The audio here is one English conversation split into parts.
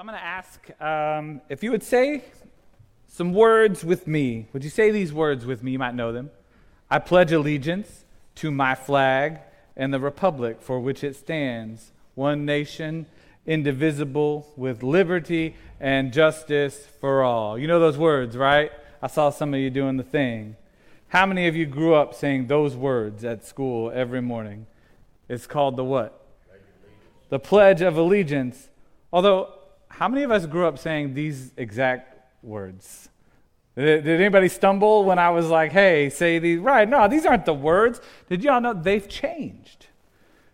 So I'm going to ask um, if you would say some words with me. Would you say these words with me? You might know them. I pledge allegiance to my flag and the republic for which it stands, one nation, indivisible, with liberty and justice for all. You know those words, right? I saw some of you doing the thing. How many of you grew up saying those words at school every morning? It's called the what? The Pledge of Allegiance. Although how many of us grew up saying these exact words? Did, did anybody stumble when I was like, hey, say these? Right, no, these aren't the words. Did y'all know they've changed?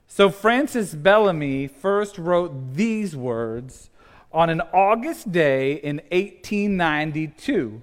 So Francis Bellamy first wrote these words on an August day in 1892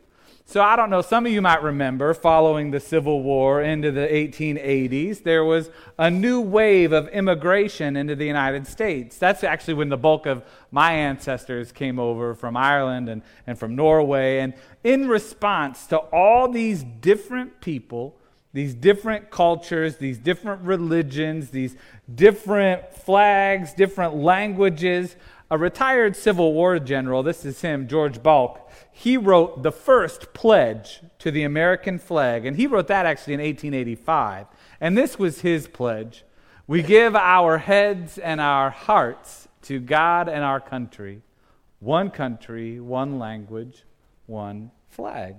so I don't know, some of you might remember following the Civil War into the 1880s, there was a new wave of immigration into the United States. That's actually when the bulk of my ancestors came over from Ireland and, and from Norway. And in response to all these different people, these different cultures, these different religions, these different flags, different languages, a retired Civil War general, this is him, George Balch, he wrote the first pledge to the American flag, and he wrote that actually in 1885. And this was his pledge We give our heads and our hearts to God and our country. One country, one language, one flag.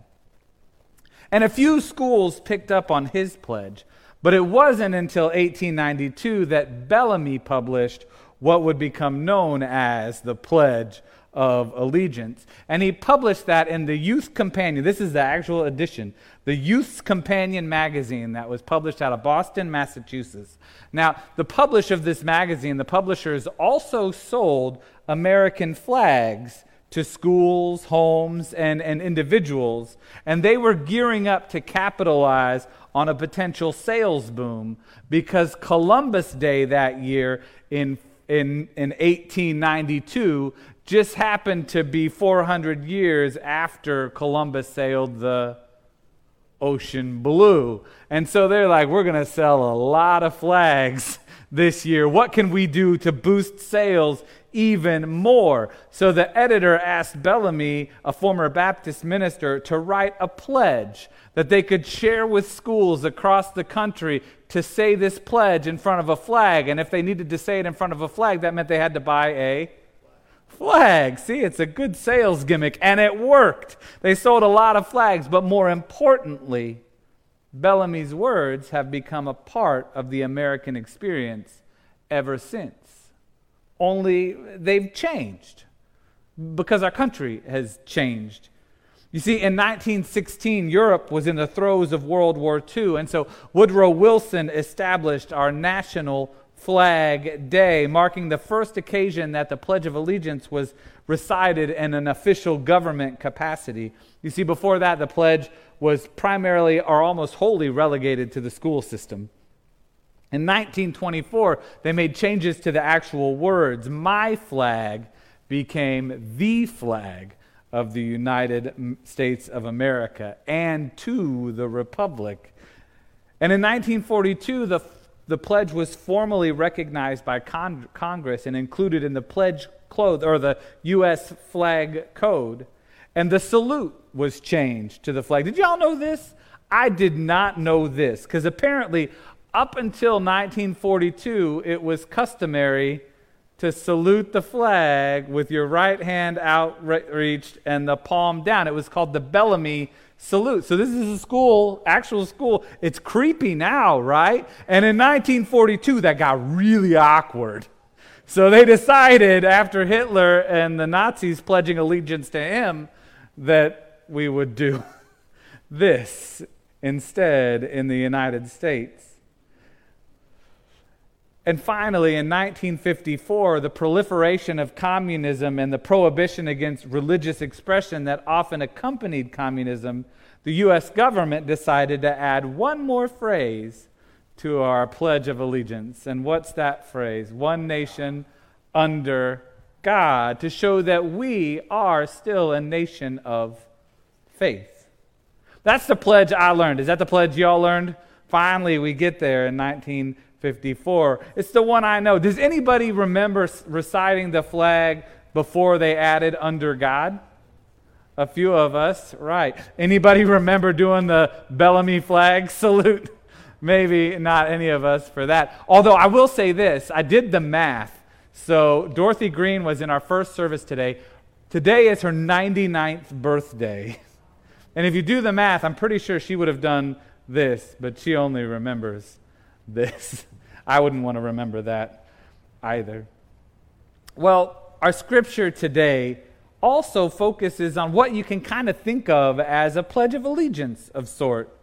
And a few schools picked up on his pledge, but it wasn't until 1892 that Bellamy published what would become known as the Pledge of Allegiance. And he published that in the Youth Companion. This is the actual edition. The Youth's Companion magazine that was published out of Boston, Massachusetts. Now, the publisher of this magazine, the publishers also sold American flags to schools, homes, and, and individuals. And they were gearing up to capitalize on a potential sales boom because Columbus Day that year in in, in 1892 just happened to be 400 years after Columbus sailed the ocean blue. And so they're like, we're going to sell a lot of flags this year. What can we do to boost sales even more? So the editor asked Bellamy, a former Baptist minister, to write a pledge that they could share with schools across the country to say this pledge in front of a flag. And if they needed to say it in front of a flag, that meant they had to buy a flag. See, it's a good sales gimmick, and it worked. They sold a lot of flags, but more importantly, Bellamy's words have become a part of the American experience ever since. Only they've changed because our country has changed. You see, in 1916, Europe was in the throes of World War II, and so Woodrow Wilson established our national Flag Day, marking the first occasion that the Pledge of Allegiance was recited in an official government capacity. You see, before that, the pledge was primarily or almost wholly relegated to the school system. In 1924, they made changes to the actual words. My flag became the flag of the United States of America and to the Republic. And in 1942, the the pledge was formally recognized by con- Congress and included in the pledge or the U.S. flag code. And the salute was changed to the flag. Did y'all know this? I did not know this because apparently, up until 1942, it was customary to salute the flag with your right hand outreached and the palm down. It was called the Bellamy salute. So this is a school, actual school. It's creepy now, right? And in 1942, that got really awkward. So they decided after Hitler and the Nazis pledging allegiance to him that we would do this instead in the United States. And finally, in 1954, the proliferation of communism and the prohibition against religious expression that often accompanied communism, the U.S. government decided to add one more phrase to our Pledge of Allegiance. And what's that phrase? One nation under God, to show that we are still a nation of faith. That's the pledge I learned. Is that the pledge y'all learned? Finally, we get there in 1954. It's the one I know. Does anybody remember reciting the flag before they added under God? A few of us, right. Anybody remember doing the Bellamy flag salute? Maybe not any of us for that. Although I will say this I did the math. So Dorothy Green was in our first service today. Today is her 99th birthday. And if you do the math, I'm pretty sure she would have done this, but she only remembers this. I wouldn't want to remember that either. Well, our scripture today also focuses on what you can kind of think of as a pledge of allegiance of sort.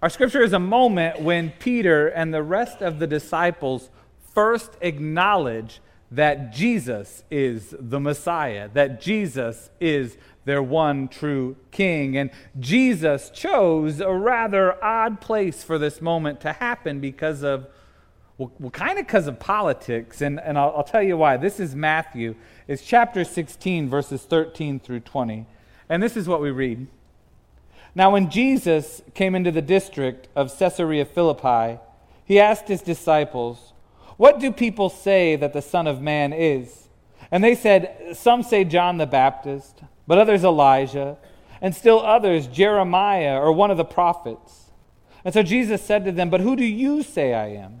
Our scripture is a moment when Peter and the rest of the disciples first acknowledge that Jesus is the Messiah, that Jesus is their one true king. And Jesus chose a rather odd place for this moment to happen because of, well, well kind of because of politics. And, and I'll, I'll tell you why. This is Matthew. It's chapter 16, verses 13 through 20. And this is what we read. Now, when Jesus came into the district of Caesarea Philippi, he asked his disciples, What do people say that the Son of Man is? And they said, Some say John the Baptist but others Elijah, and still others Jeremiah or one of the prophets. And so Jesus said to them, But who do you say I am?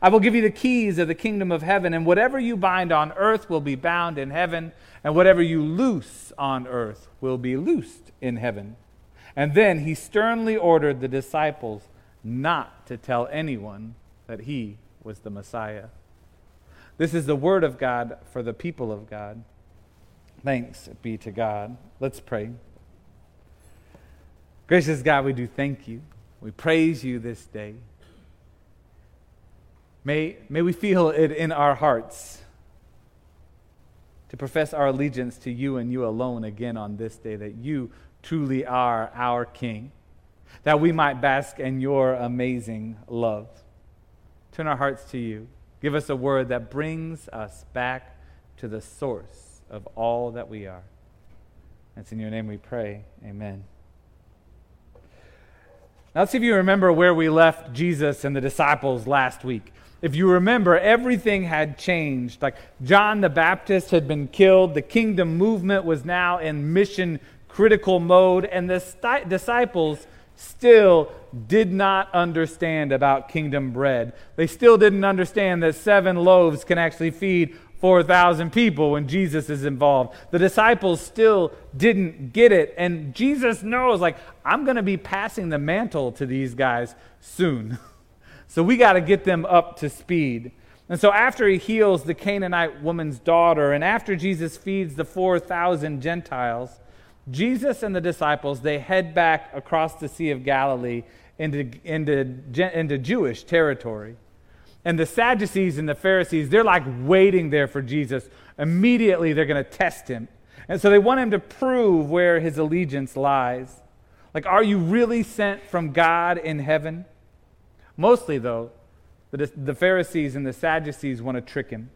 I will give you the keys of the kingdom of heaven, and whatever you bind on earth will be bound in heaven, and whatever you loose on earth will be loosed in heaven. And then he sternly ordered the disciples not to tell anyone that he was the Messiah. This is the word of God for the people of God. Thanks be to God. Let's pray. Gracious God, we do thank you. We praise you this day. May, may we feel it in our hearts to profess our allegiance to you and you alone again on this day, that you truly are our King, that we might bask in your amazing love. Turn our hearts to you. Give us a word that brings us back to the source of all that we are. It's in your name we pray. Amen. Now, let's see if you remember where we left Jesus and the disciples last week. If you remember, everything had changed. Like John the Baptist had been killed, the kingdom movement was now in mission critical mode, and the sti- disciples still did not understand about kingdom bread. They still didn't understand that seven loaves can actually feed 4,000 people when Jesus is involved. The disciples still didn't get it. And Jesus knows, like, I'm going to be passing the mantle to these guys soon. so we got to get them up to speed. And so after he heals the Canaanite woman's daughter, and after Jesus feeds the 4,000 Gentiles, Jesus and the disciples, they head back across the Sea of Galilee into, into, into Jewish territory. And the Sadducees and the Pharisees, they're like waiting there for Jesus. Immediately, they're going to test him. And so they want him to prove where his allegiance lies. Like, are you really sent from God in heaven? Mostly, though, the, the Pharisees and the Sadducees want to trick him.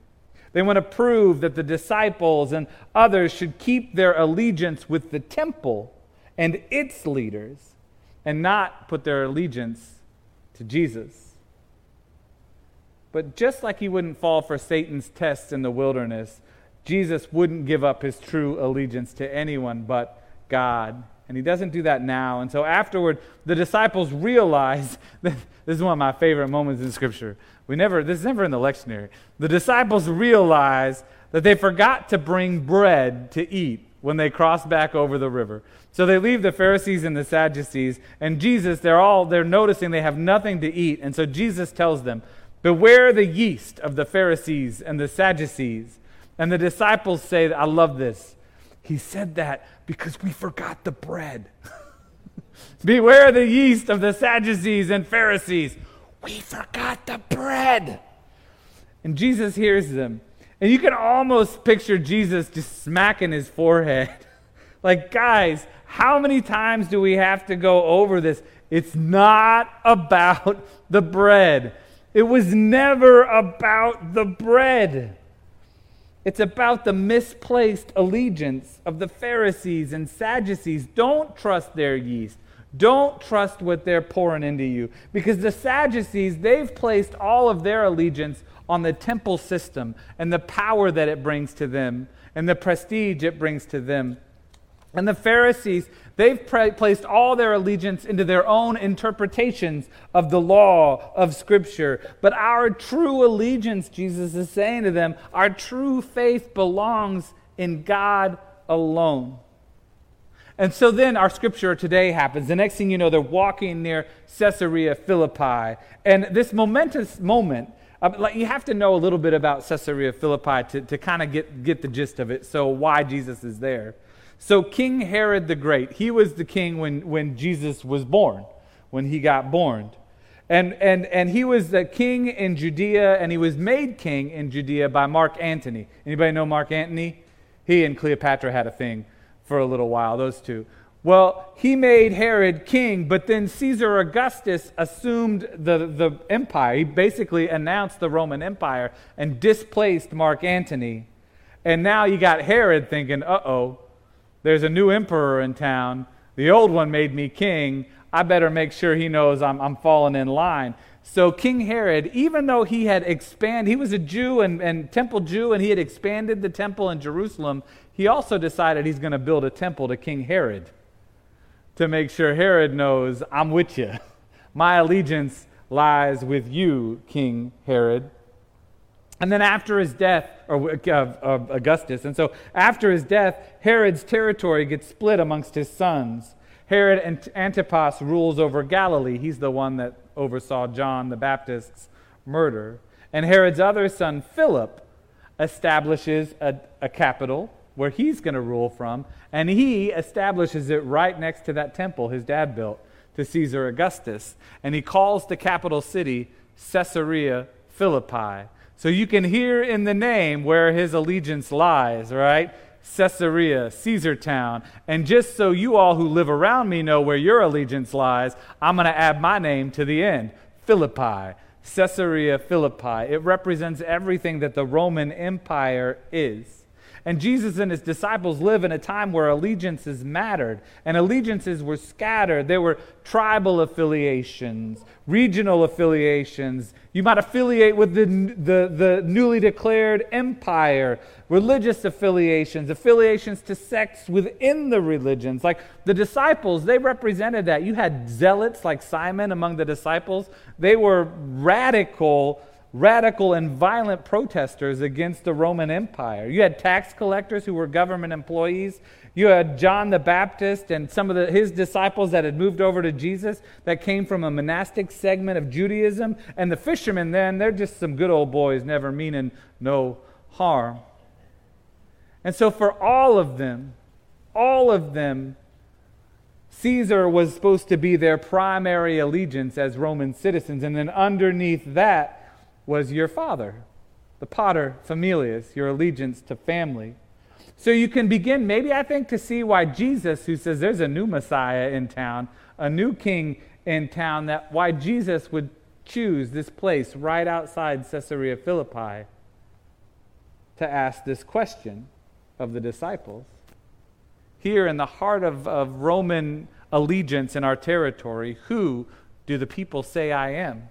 They want to prove that the disciples and others should keep their allegiance with the temple and its leaders and not put their allegiance to Jesus. But just like he wouldn't fall for Satan's tests in the wilderness, Jesus wouldn't give up his true allegiance to anyone but God. And he doesn't do that now. And so afterward, the disciples realize that this is one of my favorite moments in Scripture. We never, this is never in the lectionary. The disciples realize that they forgot to bring bread to eat when they crossed back over the river. So they leave the Pharisees and the Sadducees, and Jesus, they're all, they're noticing they have nothing to eat. And so Jesus tells them, Beware the yeast of the Pharisees and the Sadducees. And the disciples say, I love this. He said that because we forgot the bread. Beware the yeast of the Sadducees and Pharisees. We forgot the bread. And Jesus hears them. And you can almost picture Jesus just smacking his forehead. Like, guys, how many times do we have to go over this? It's not about the bread. It was never about the bread. It's about the misplaced allegiance of the Pharisees and Sadducees. Don't trust their yeast. Don't trust what they're pouring into you. Because the Sadducees, they've placed all of their allegiance on the temple system and the power that it brings to them and the prestige it brings to them. And the Pharisees, they've pra- placed all their allegiance into their own interpretations of the law of Scripture. But our true allegiance, Jesus is saying to them, our true faith belongs in God alone. And so then our scripture today happens. The next thing you know, they're walking near Caesarea Philippi. And this momentous moment, um, like you have to know a little bit about Caesarea Philippi to, to kind of get, get the gist of it. So, why Jesus is there. So, King Herod the Great, he was the king when, when Jesus was born, when he got born. And, and, and he was the king in Judea, and he was made king in Judea by Mark Antony. Anybody know Mark Antony? He and Cleopatra had a thing for a little while, those two. Well, he made Herod king, but then Caesar Augustus assumed the, the empire. He basically announced the Roman Empire and displaced Mark Antony. And now you got Herod thinking, uh oh, there's a new emperor in town. The old one made me king. I better make sure he knows I'm, I'm falling in line. So King Herod, even though he had expanded, he was a Jew and, and temple Jew, and he had expanded the temple in Jerusalem, he also decided he's going to build a temple to King Herod to make sure Herod knows I'm with you. My allegiance lies with you, King Herod. And then after his death, or uh, Augustus, and so after his death, Herod's territory gets split amongst his sons. Herod and Antipas rules over Galilee. He's the one that oversaw John the Baptist's murder. And Herod's other son, Philip, establishes a, a capital where he's going to rule from, and he establishes it right next to that temple his dad built to Caesar Augustus. And he calls the capital city Caesarea Philippi. So you can hear in the name where his allegiance lies, right? Caesarea, Caesar town. And just so you all who live around me know where your allegiance lies, I'm going to add my name to the end Philippi. Caesarea Philippi. It represents everything that the Roman Empire is. And Jesus and his disciples live in a time where allegiances mattered, and allegiances were scattered. There were tribal affiliations, regional affiliations. You might affiliate with the, the, the newly declared empire, religious affiliations, affiliations to sects within the religions. Like the disciples, they represented that. You had zealots like Simon among the disciples, they were radical radical and violent protesters against the Roman Empire. You had tax collectors who were government employees. You had John the Baptist and some of the, his disciples that had moved over to Jesus that came from a monastic segment of Judaism. And the fishermen, then, they're just some good old boys, never meaning no harm. And so, for all of them, all of them, Caesar was supposed to be their primary allegiance as Roman citizens. And then underneath that, was your father, the pater familias, your allegiance to family. So you can begin, maybe I think, to see why Jesus, who says there's a new Messiah in town, a new king in town, that why Jesus would choose this place right outside Caesarea Philippi to ask this question of the disciples. Here in the heart of, of Roman allegiance in our territory, who do the people say I am?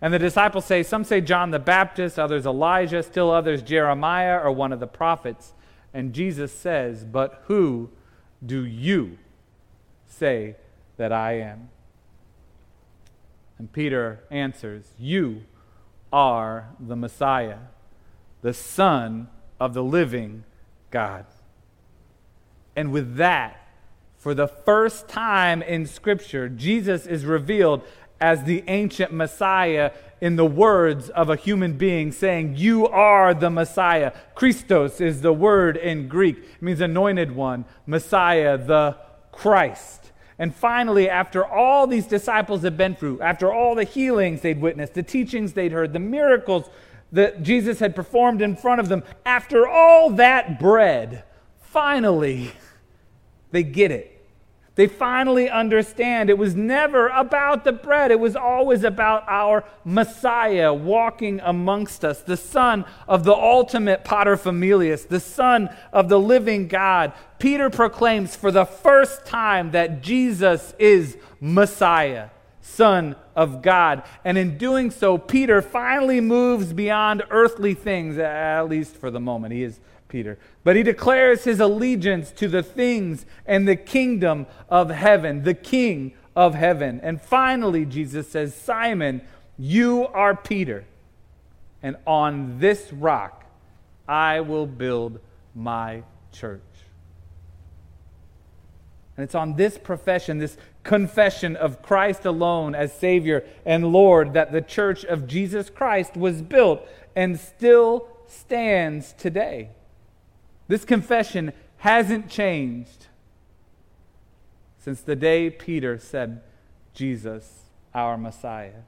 And the disciples say, some say John the Baptist, others Elijah, still others Jeremiah or one of the prophets. And Jesus says, But who do you say that I am? And Peter answers, You are the Messiah, the Son of the living God. And with that, for the first time in Scripture, Jesus is revealed as the ancient Messiah in the words of a human being saying, You are the Messiah. Christos is the word in Greek, it means anointed one, Messiah, the Christ. And finally, after all these disciples had been through, after all the healings they'd witnessed, the teachings they'd heard, the miracles that Jesus had performed in front of them, after all that bread, finally, They get it. They finally understand it was never about the bread. It was always about our Messiah walking amongst us, the Son of the ultimate paterfamilias, the Son of the living God. Peter proclaims for the first time that Jesus is Messiah, Son of God. And in doing so, Peter finally moves beyond earthly things, at least for the moment. He is Peter. But he declares his allegiance to the things and the kingdom of heaven, the King of heaven. And finally, Jesus says, Simon, you are Peter, and on this rock I will build my church. And it's on this profession, this confession of Christ alone as Savior and Lord, that the church of Jesus Christ was built and still stands today. This confession hasn't changed since the day Peter said, Jesus, our Messiah.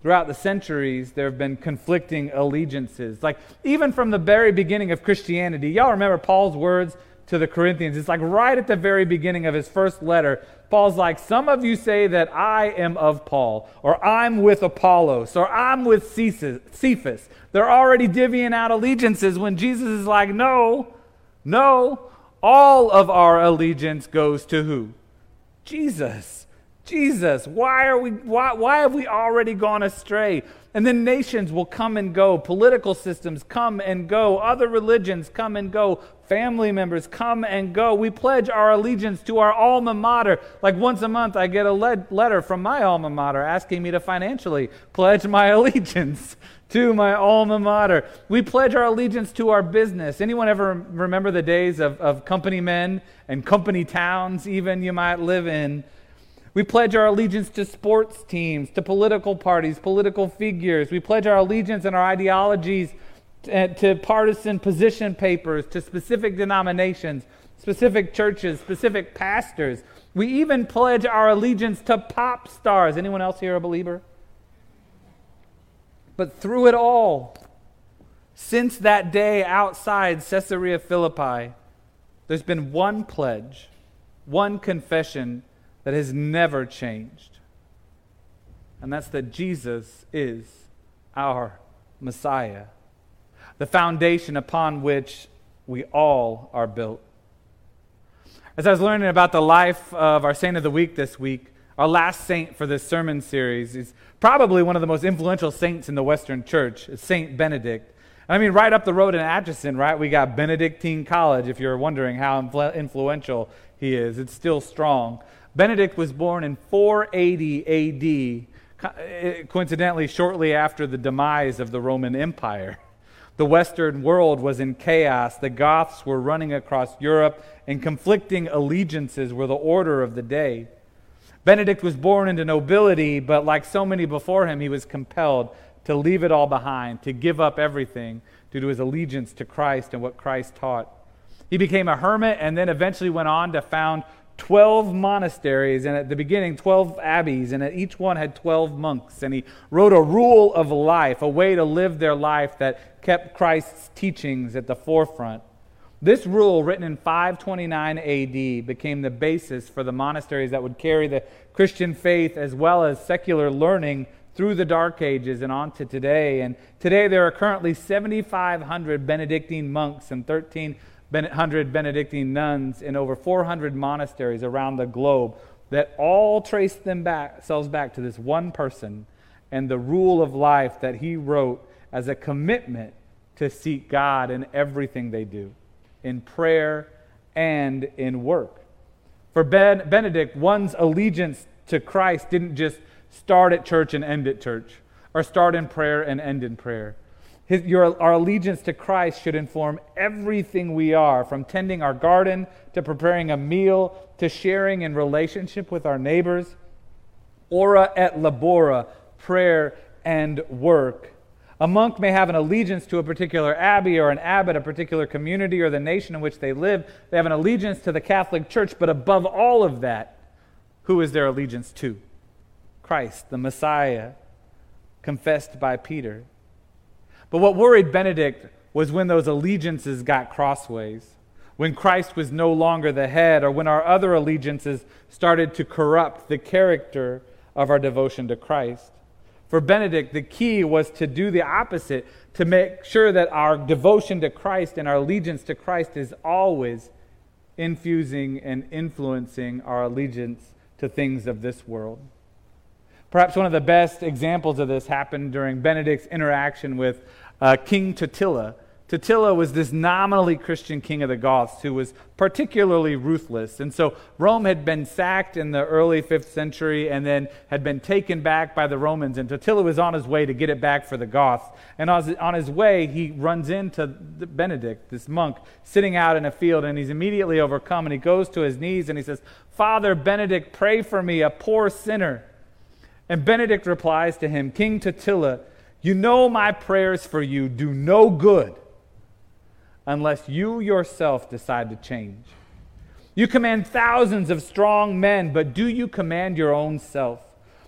Throughout the centuries, there have been conflicting allegiances. Like, even from the very beginning of Christianity, y'all remember Paul's words to the Corinthians. It's like right at the very beginning of his first letter. Paul's like, Some of you say that I am of Paul, or I'm with Apollos, or I'm with Cephas. They're already divvying out allegiances when Jesus is like, No, no, all of our allegiance goes to who? Jesus. Jesus. Why are we why, why have we already gone astray? And then nations will come and go, political systems come and go, other religions come and go, family members come and go. We pledge our allegiance to our alma mater. Like once a month, I get a le- letter from my alma mater asking me to financially pledge my allegiance to my alma mater. We pledge our allegiance to our business. Anyone ever remember the days of, of company men and company towns, even you might live in? We pledge our allegiance to sports teams, to political parties, political figures. We pledge our allegiance and our ideologies to, to partisan position papers, to specific denominations, specific churches, specific pastors. We even pledge our allegiance to pop stars. Anyone else here a believer? But through it all, since that day outside Caesarea Philippi, there's been one pledge, one confession that has never changed. And that's that Jesus is our Messiah, the foundation upon which we all are built. As I was learning about the life of our saint of the week this week, our last saint for this sermon series is probably one of the most influential saints in the Western church, Saint Benedict. I mean, right up the road in Atchison, right, we got Benedictine College, if you're wondering how influential he is. It's still strong. Benedict was born in 480 AD, eh, coincidentally, shortly after the demise of the Roman Empire. The Western world was in chaos. The Goths were running across Europe, and conflicting allegiances were the order of the day. Benedict was born into nobility, but like so many before him, he was compelled to leave it all behind, to give up everything due to his allegiance to Christ and what Christ taught. He became a hermit and then eventually went on to found 12 monasteries, and at the beginning, 12 abbeys, and at each one had 12 monks. And he wrote a rule of life, a way to live their life that kept Christ's teachings at the forefront. This rule, written in 529 AD, became the basis for the monasteries that would carry the Christian faith as well as secular learning through the Dark Ages and on to today. And today there are currently 7,500 Benedictine monks and 13 100 Benedictine nuns in over 400 monasteries around the globe that all trace themselves back to this one person and the rule of life that he wrote as a commitment to seek God in everything they do, in prayer and in work. For ben- Benedict, one's allegiance to Christ didn't just start at church and end at church, or start in prayer and end in prayer. His, your, our allegiance to Christ should inform everything we are, from tending our garden to preparing a meal to sharing in relationship with our neighbors. Ora et labora, prayer and work. A monk may have an allegiance to a particular abbey or an abbot, a particular community, or the nation in which they live. They have an allegiance to the Catholic Church, but above all of that, who is their allegiance to? Christ, the Messiah, confessed by Peter. But what worried Benedict was when those allegiances got crossways, when Christ was no longer the head, or when our other allegiances started to corrupt the character of our devotion to Christ. For Benedict, the key was to do the opposite, to make sure that our devotion to Christ and our allegiance to Christ is always infusing and influencing our allegiance to things of this world. Perhaps one of the best examples of this happened during Benedict's interaction with uh, King Totila Totila was this nominally Christian king of the Goths who was particularly ruthless. And so Rome had been sacked in the early 5th century and then had been taken back by the Romans. And Totila was on his way to get it back for the Goths. And on his way, he runs into Benedict, this monk, sitting out in a field, and he's immediately overcome. And he goes to his knees and he says, Father Benedict, pray for me, a poor sinner. And Benedict replies to him, King Totila, you know my prayers for you do no good unless you yourself decide to change. You command thousands of strong men, but do you command your own self?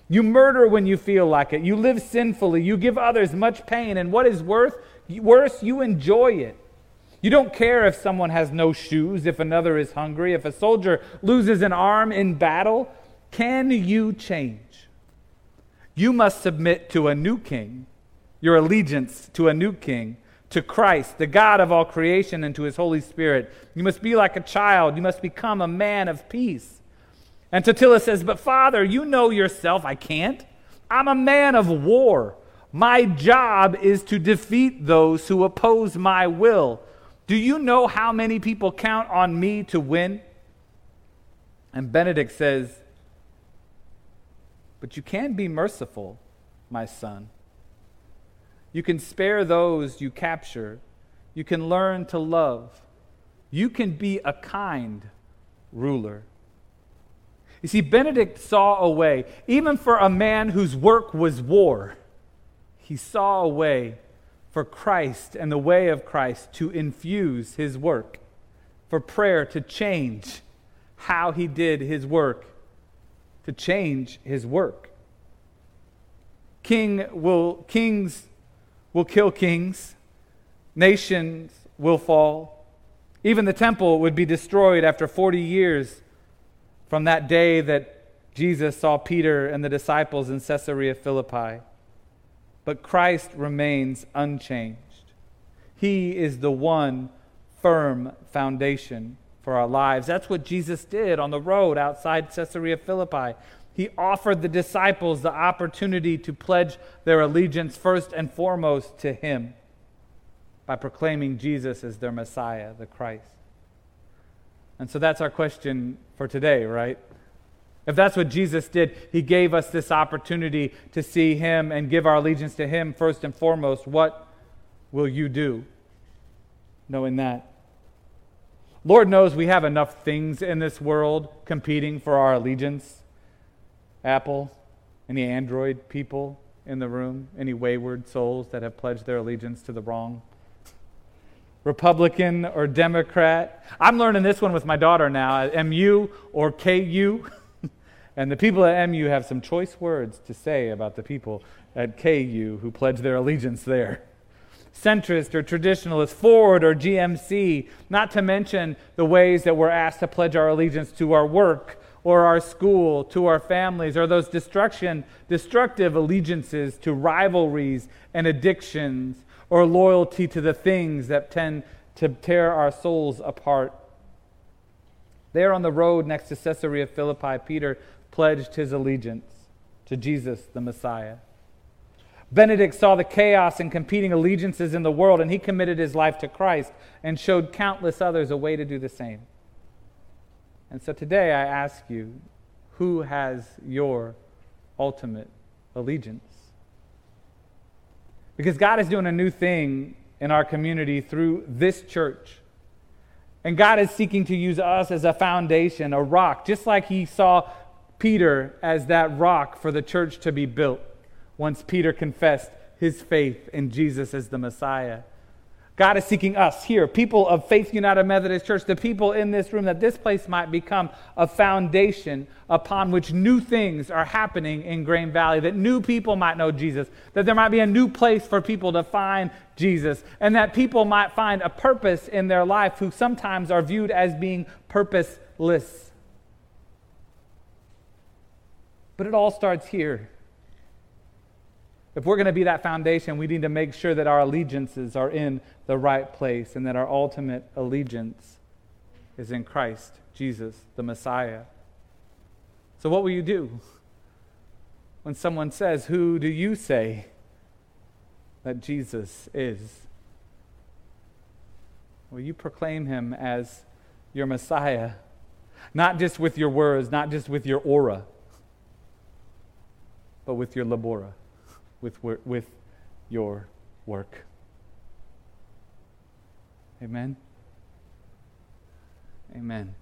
You murder when you feel like it. You live sinfully. You give others much pain. And what is worth, worse, you enjoy it. You don't care if someone has no shoes, if another is hungry, if a soldier loses an arm in battle. Can you change? You must submit to a new king, your allegiance to a new king to Christ, the God of all creation, and to his Holy Spirit. You must be like a child. You must become a man of peace. And Totila says, But Father, you know yourself, I can't. I'm a man of war. My job is to defeat those who oppose my will. Do you know how many people count on me to win? And Benedict says, But you can be merciful, my son. You can spare those you capture. You can learn to love. You can be a kind ruler. You see, Benedict saw a way, even for a man whose work was war, he saw a way for Christ and the way of Christ to infuse his work, for prayer to change how he did his work, to change his work. King will, kings will kill kings, nations will fall. Even the temple would be destroyed after 40 years from that day that Jesus saw Peter and the disciples in Caesarea Philippi. But Christ remains unchanged. He is the one firm foundation for our lives. That's what Jesus did on the road outside Caesarea Philippi. He offered the disciples the opportunity to pledge their allegiance first and foremost to Him by proclaiming Jesus as their Messiah, the Christ. And so that's our question for today, right? If that's what Jesus did, He gave us this opportunity to see Him and give our allegiance to Him first and foremost. What will you do knowing that? Lord knows we have enough things in this world competing for our allegiance. Apple? Any Android people in the room? Any wayward souls that have pledged their allegiance to the wrong? Republican or Democrat? I'm learning this one with my daughter now MU or KU. and the people at MU have some choice words to say about the people at KU who pledge their allegiance there. Centrist or traditionalist, Ford or GMC, not to mention the ways that we're asked to pledge our allegiance to our work or our school, to our families, or those destruction, destructive allegiances to rivalries and addictions, or loyalty to the things that tend to tear our souls apart. There on the road next to Caesarea Philippi, Peter pledged his allegiance to Jesus, the Messiah. Benedict saw the chaos and competing allegiances in the world, and he committed his life to Christ and showed countless others a way to do the same. And so today I ask you who has your ultimate allegiance? Because God is doing a new thing in our community through this church. And God is seeking to use us as a foundation, a rock, just like He saw Peter as that rock for the church to be built once Peter confessed his faith in Jesus as the Messiah. God is seeking us here, people of Faith United Methodist Church, the people in this room, that this place might become a foundation upon which new things are happening in Grain Valley, that new people might know Jesus, that there might be a new place for people to find Jesus, and that people might find a purpose in their life who sometimes are viewed as being purposeless. But it all starts here if we're going to be that foundation, we need to make sure that our allegiances are in the right place and that our ultimate allegiance is in Christ, Jesus, the Messiah. So, what will you do when someone says, Who do you say that Jesus is? Will you proclaim him as your Messiah? Not just with your words, not just with your ora, but with your labora with, with your work. Amen. Amen.